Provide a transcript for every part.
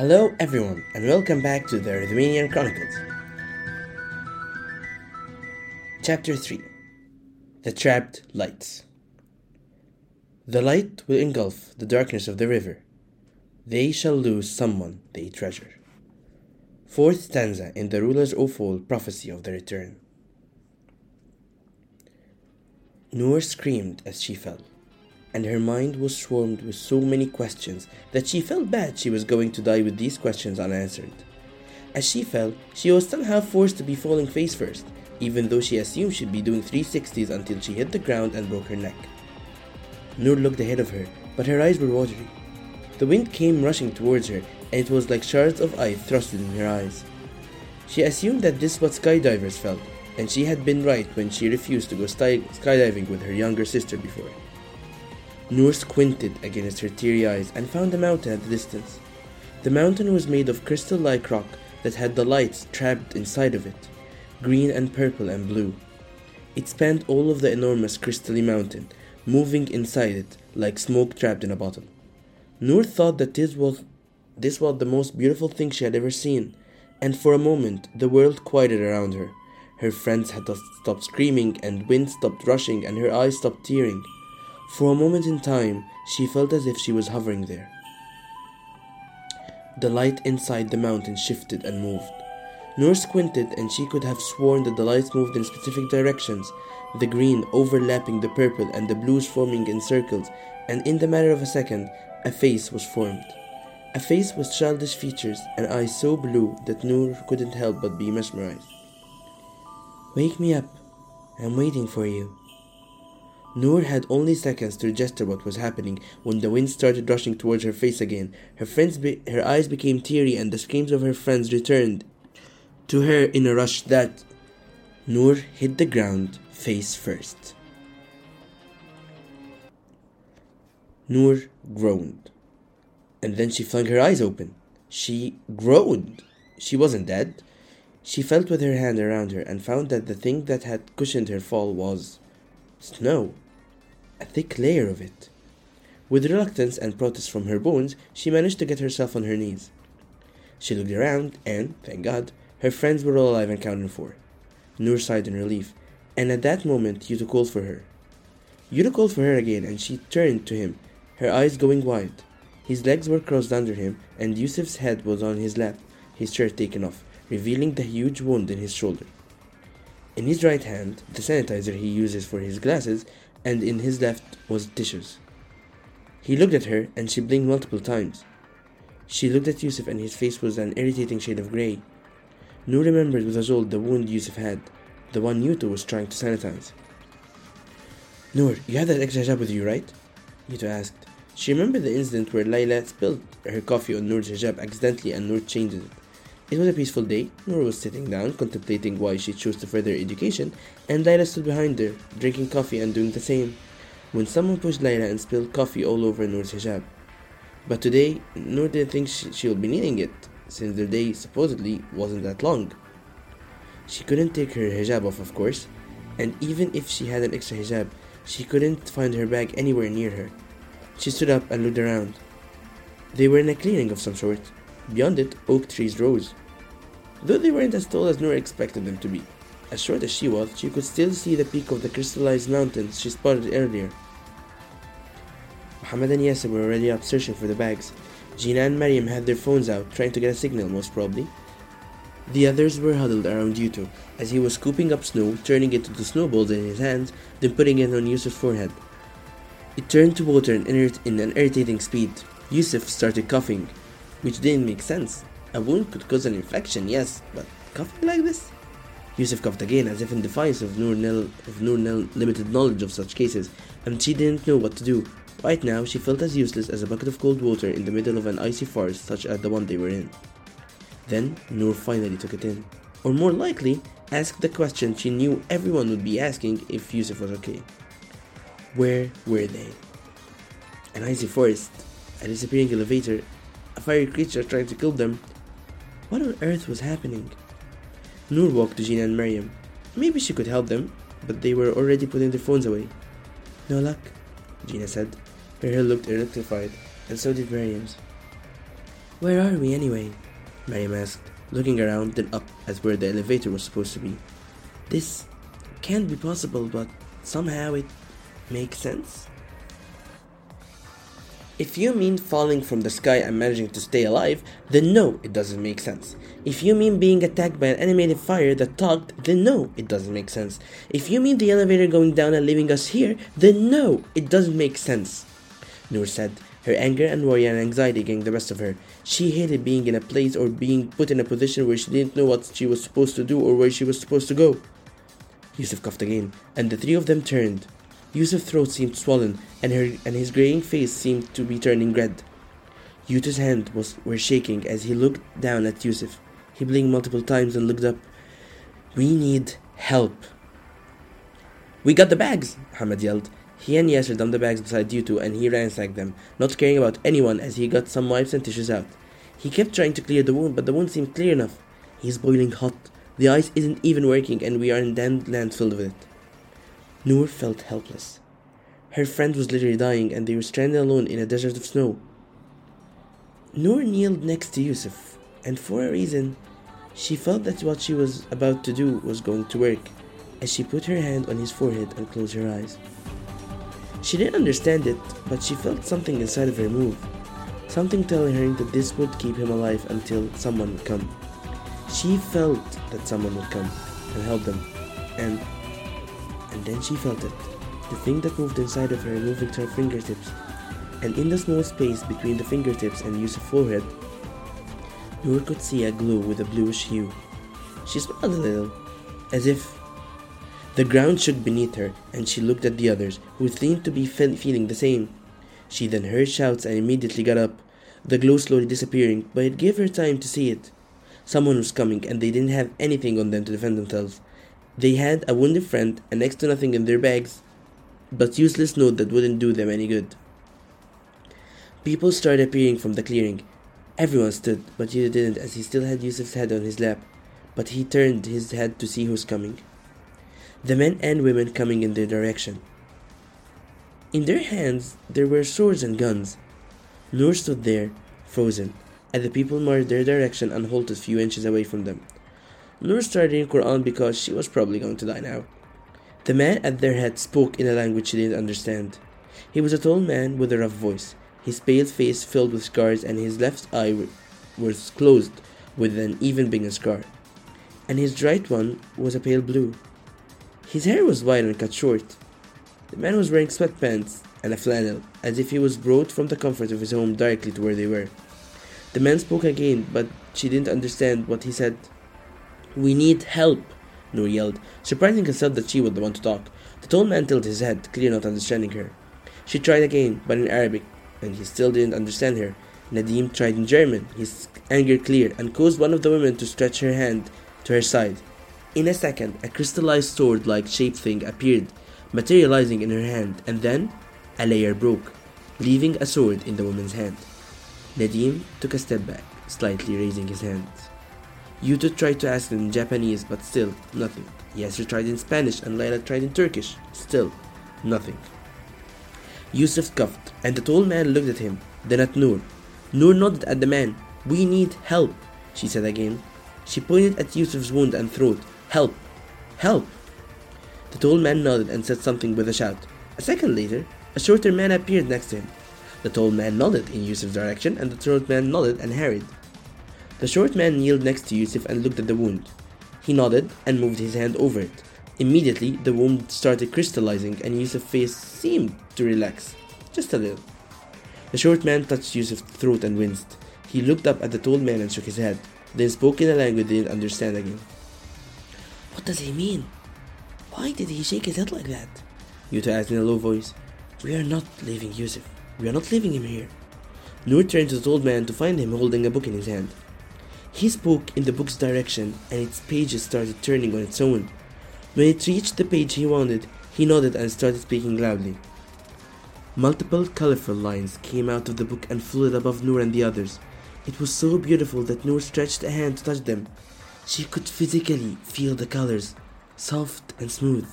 Hello, everyone, and welcome back to the Arthurian Chronicles. Chapter 3 The Trapped Lights. The light will engulf the darkness of the river. They shall lose someone they treasure. Fourth stanza in the Ruler's Awful prophecy of the return. Nour screamed as she fell and her mind was swarmed with so many questions that she felt bad she was going to die with these questions unanswered. As she fell, she was somehow forced to be falling face first, even though she assumed she'd be doing 360s until she hit the ground and broke her neck. Nour looked ahead of her, but her eyes were watery. The wind came rushing towards her, and it was like shards of ice thrusted in her eyes. She assumed that this was what skydivers felt, and she had been right when she refused to go skydiving with her younger sister before. Nour squinted against her teary eyes and found a mountain at the distance. The mountain was made of crystal like rock that had the lights trapped inside of it, green and purple and blue. It spanned all of the enormous crystally mountain, moving inside it like smoke trapped in a bottle. Nour thought that this was this was the most beautiful thing she had ever seen, and for a moment the world quieted around her. Her friends had stopped screaming, and wind stopped rushing, and her eyes stopped tearing. For a moment in time, she felt as if she was hovering there. The light inside the mountain shifted and moved. Nour squinted, and she could have sworn that the lights moved in specific directions, the green overlapping the purple and the blues forming in circles, and in the matter of a second, a face was formed. A face with childish features and eyes so blue that Nour couldn't help but be mesmerized. Wake me up. I'm waiting for you. Nour had only seconds to register what was happening when the wind started rushing towards her face again. Her, friends be- her eyes became teary and the screams of her friends returned to her in a rush that Nour hit the ground face first. Nour groaned, and then she flung her eyes open. She groaned. She wasn't dead. She felt with her hand around her and found that the thing that had cushioned her fall was snow, a thick layer of it. With reluctance and protest from her bones, she managed to get herself on her knees. She looked around, and, thank God, her friends were all alive and counted for. Nour sighed in relief, and at that moment Yuto called for her. Yuto called for her again, and she turned to him, her eyes going wide. His legs were crossed under him, and Youssef's head was on his lap, his shirt taken off, revealing the huge wound in his shoulder. In his right hand, the sanitizer he uses for his glasses, and in his left was tissues. He looked at her, and she blinked multiple times. She looked at Youssef, and his face was an irritating shade of grey. Nour remembered with Azul the wound Youssef had, the one Yuto was trying to sanitize. Nour, you have that extra hijab with you, right? Yuto asked. She remembered the incident where Layla spilled her coffee on Nour's hijab accidentally and Nour changed it. It was a peaceful day. Nour was sitting down, contemplating why she chose to further education, and Layla stood behind her, drinking coffee and doing the same, when someone pushed Layla and spilled coffee all over Nour's hijab. But today, Nour didn't think she, would be needing it, since the day supposedly wasn't that long. She couldn't take her hijab off, of course, and even if she had an extra hijab, she couldn't find her bag anywhere near her. She stood up and looked around. They were in a clearing of some sort. Beyond it, oak trees rose though they weren't as tall as Nora expected them to be. As short as she was, she could still see the peak of the crystallized mountains she spotted earlier. Muhammad and Yasser were already up searching for the bags. Gina and Mariam had their phones out, trying to get a signal, most probably. The others were huddled around Yuto, as he was scooping up snow, turning it into snowballs in his hands, then putting it on Youssef's forehead. It turned to water and in, in an irritating speed. Youssef started coughing, which didn't make sense. A wound could cause an infection, yes, but coughing like this? Youssef coughed again, as if in defiance of Nour Nel, of limited knowledge of such cases, and she didn't know what to do. Right now, she felt as useless as a bucket of cold water in the middle of an icy forest such as the one they were in. Then, Nour finally took it in. Or more likely, asked the question she knew everyone would be asking if Youssef was okay. Where were they? An icy forest, a disappearing elevator, a fiery creature trying to kill them, what on earth was happening? Nour walked to Gina and Miriam. Maybe she could help them, but they were already putting their phones away. No luck, Gina said. Her hair looked electrified, and so did Mariam's. Where are we anyway? Miriam asked, looking around then up as where the elevator was supposed to be. This can't be possible, but somehow it makes sense. If you mean falling from the sky and managing to stay alive, then no, it doesn't make sense. If you mean being attacked by an animated fire that talked, then no, it doesn't make sense. If you mean the elevator going down and leaving us here, then no, it doesn't make sense. Nour said, her anger and worry and anxiety getting the best of her. She hated being in a place or being put in a position where she didn't know what she was supposed to do or where she was supposed to go. Youssef coughed again, and the three of them turned. Youssef's throat seemed swollen, and her and his graying face seemed to be turning red. Yuto's hands was, were shaking as he looked down at Youssef. He blinked multiple times and looked up. We need help. We got the bags, Hamad yelled. He and Yasser dumped the bags beside Yuto and he ransacked them, not caring about anyone as he got some wipes and tissues out. He kept trying to clear the wound, but the wound seemed clear enough. He's boiling hot. The ice isn't even working and we are in damned land filled with it. Nour felt helpless. Her friend was literally dying and they were stranded alone in a desert of snow. Nour kneeled next to Youssef, and for a reason, she felt that what she was about to do was going to work, as she put her hand on his forehead and closed her eyes. She didn't understand it, but she felt something inside of her move. Something telling her that this would keep him alive until someone would come. She felt that someone would come and help them, and and then she felt it. The thing that moved inside of her moving to her fingertips. And in the small space between the fingertips and Youssef's forehead, Nour could see a glow with a bluish hue. She smiled a little, as if the ground shook beneath her, and she looked at the others, who seemed to be fe- feeling the same. She then heard shouts and immediately got up, the glow slowly disappearing, but it gave her time to see it. Someone was coming, and they didn't have anything on them to defend themselves. They had a wounded friend and next to nothing in their bags, but useless note that wouldn't do them any good. People started appearing from the clearing. Everyone stood, but Yuto didn't as he still had Youssef's head on his lap, but he turned his head to see who's coming. The men and women coming in their direction. In their hands there were swords and guns. Nour stood there, frozen, as the people marched their direction and halted a few inches away from them. Nour started reading Quran because she was probably going to die now. The man at their head spoke in a language she didn't understand. He was a tall man with a rough voice, his pale face filled with scars, and his left eye was closed with an even bigger scar, and his right one was a pale blue. His hair was white and cut short. The man was wearing sweatpants and a flannel, as if he was brought from the comfort of his home directly to where they were. The man spoke again, but she didn't understand what he said. We need help, Nour yelled, surprising herself that she was the one to talk. The tall man tilted his head, clearly not understanding her. She tried again, but in Arabic, and he still didn't understand her. Nadim tried in German, his anger clear, and caused one of the women to stretch her hand to her side. In a second, a crystallized sword like shaped thing appeared, materializing in her hand, and then a layer broke, leaving a sword in the woman's hand. Nadim took a step back, slightly raising his Yuto tried to ask in Japanese, but still nothing. Yasser tried in Spanish, and Layla tried in Turkish. Still nothing. Youssef coughed, and the tall man looked at him, then at Nour. Nour nodded at the man. We need help, she said again. She pointed at Youssef's wound and throat. Help! Help! The tall man nodded and said something with a shout. A second later, a shorter man appeared next to him. The tall man nodded in Youssef's direction, and the short man nodded and hurried. The short man kneeled next to Youssef and looked at the wound. He nodded and moved his hand over it. Immediately, the wound started crystallizing and Youssef's face seemed to relax, just a little. The short man touched Youssef's throat and winced. He looked up at the tall man and shook his head, then spoke in a language they didn't understand again. What does he mean? Why did he shake his head like that? Yuto asked in a low voice. We are not leaving Youssef. We are not leaving him here. Nour turned to the old man to find him holding a book in his hand. He spoke in the book's direction, and its pages started turning on its own. When it reached the page he wanted, he nodded and started speaking loudly. Multiple colorful lines came out of the book and floated above Nour and the others. It was so beautiful that Nour stretched a hand to touch them. She could physically feel the colors, soft and smooth.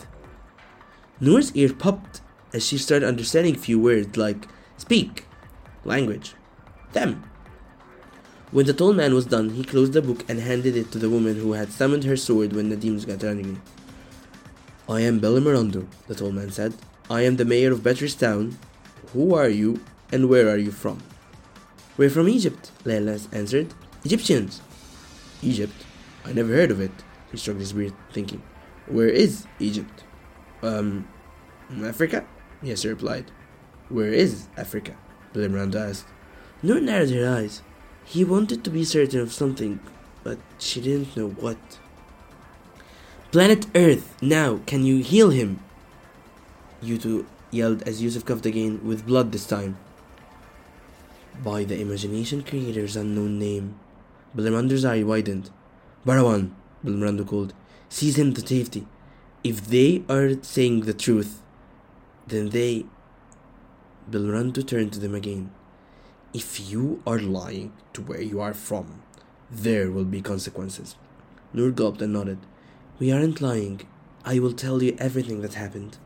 Nour's ear popped as she started understanding few words like speak, language, them. When the tall man was done, he closed the book and handed it to the woman who had summoned her sword when demons got running. I am Bellimirando, the tall man said. I am the mayor of Beatrice Town. Who are you and where are you from? We're from Egypt, Layla answered. Egyptians. Egypt? I never heard of it. He stroked his beard, thinking. Where is Egypt? Um, Africa? Yes, he replied. Where is Africa? Bellimirando asked. Nour narrowed her eyes. He wanted to be certain of something, but she didn't know what. Planet Earth, now, can you heal him? Yuto yelled as Youssef coughed again, with blood this time. By the imagination creator's unknown name. Bellimirando's eye widened. Barawan, Bellimirando called. Seize him to safety. If they are saying the truth, then they. Bellimirando turned to them again. If you are lying to where you are from, there will be consequences. Nour gulped and nodded. We aren't lying. I will tell you everything that happened.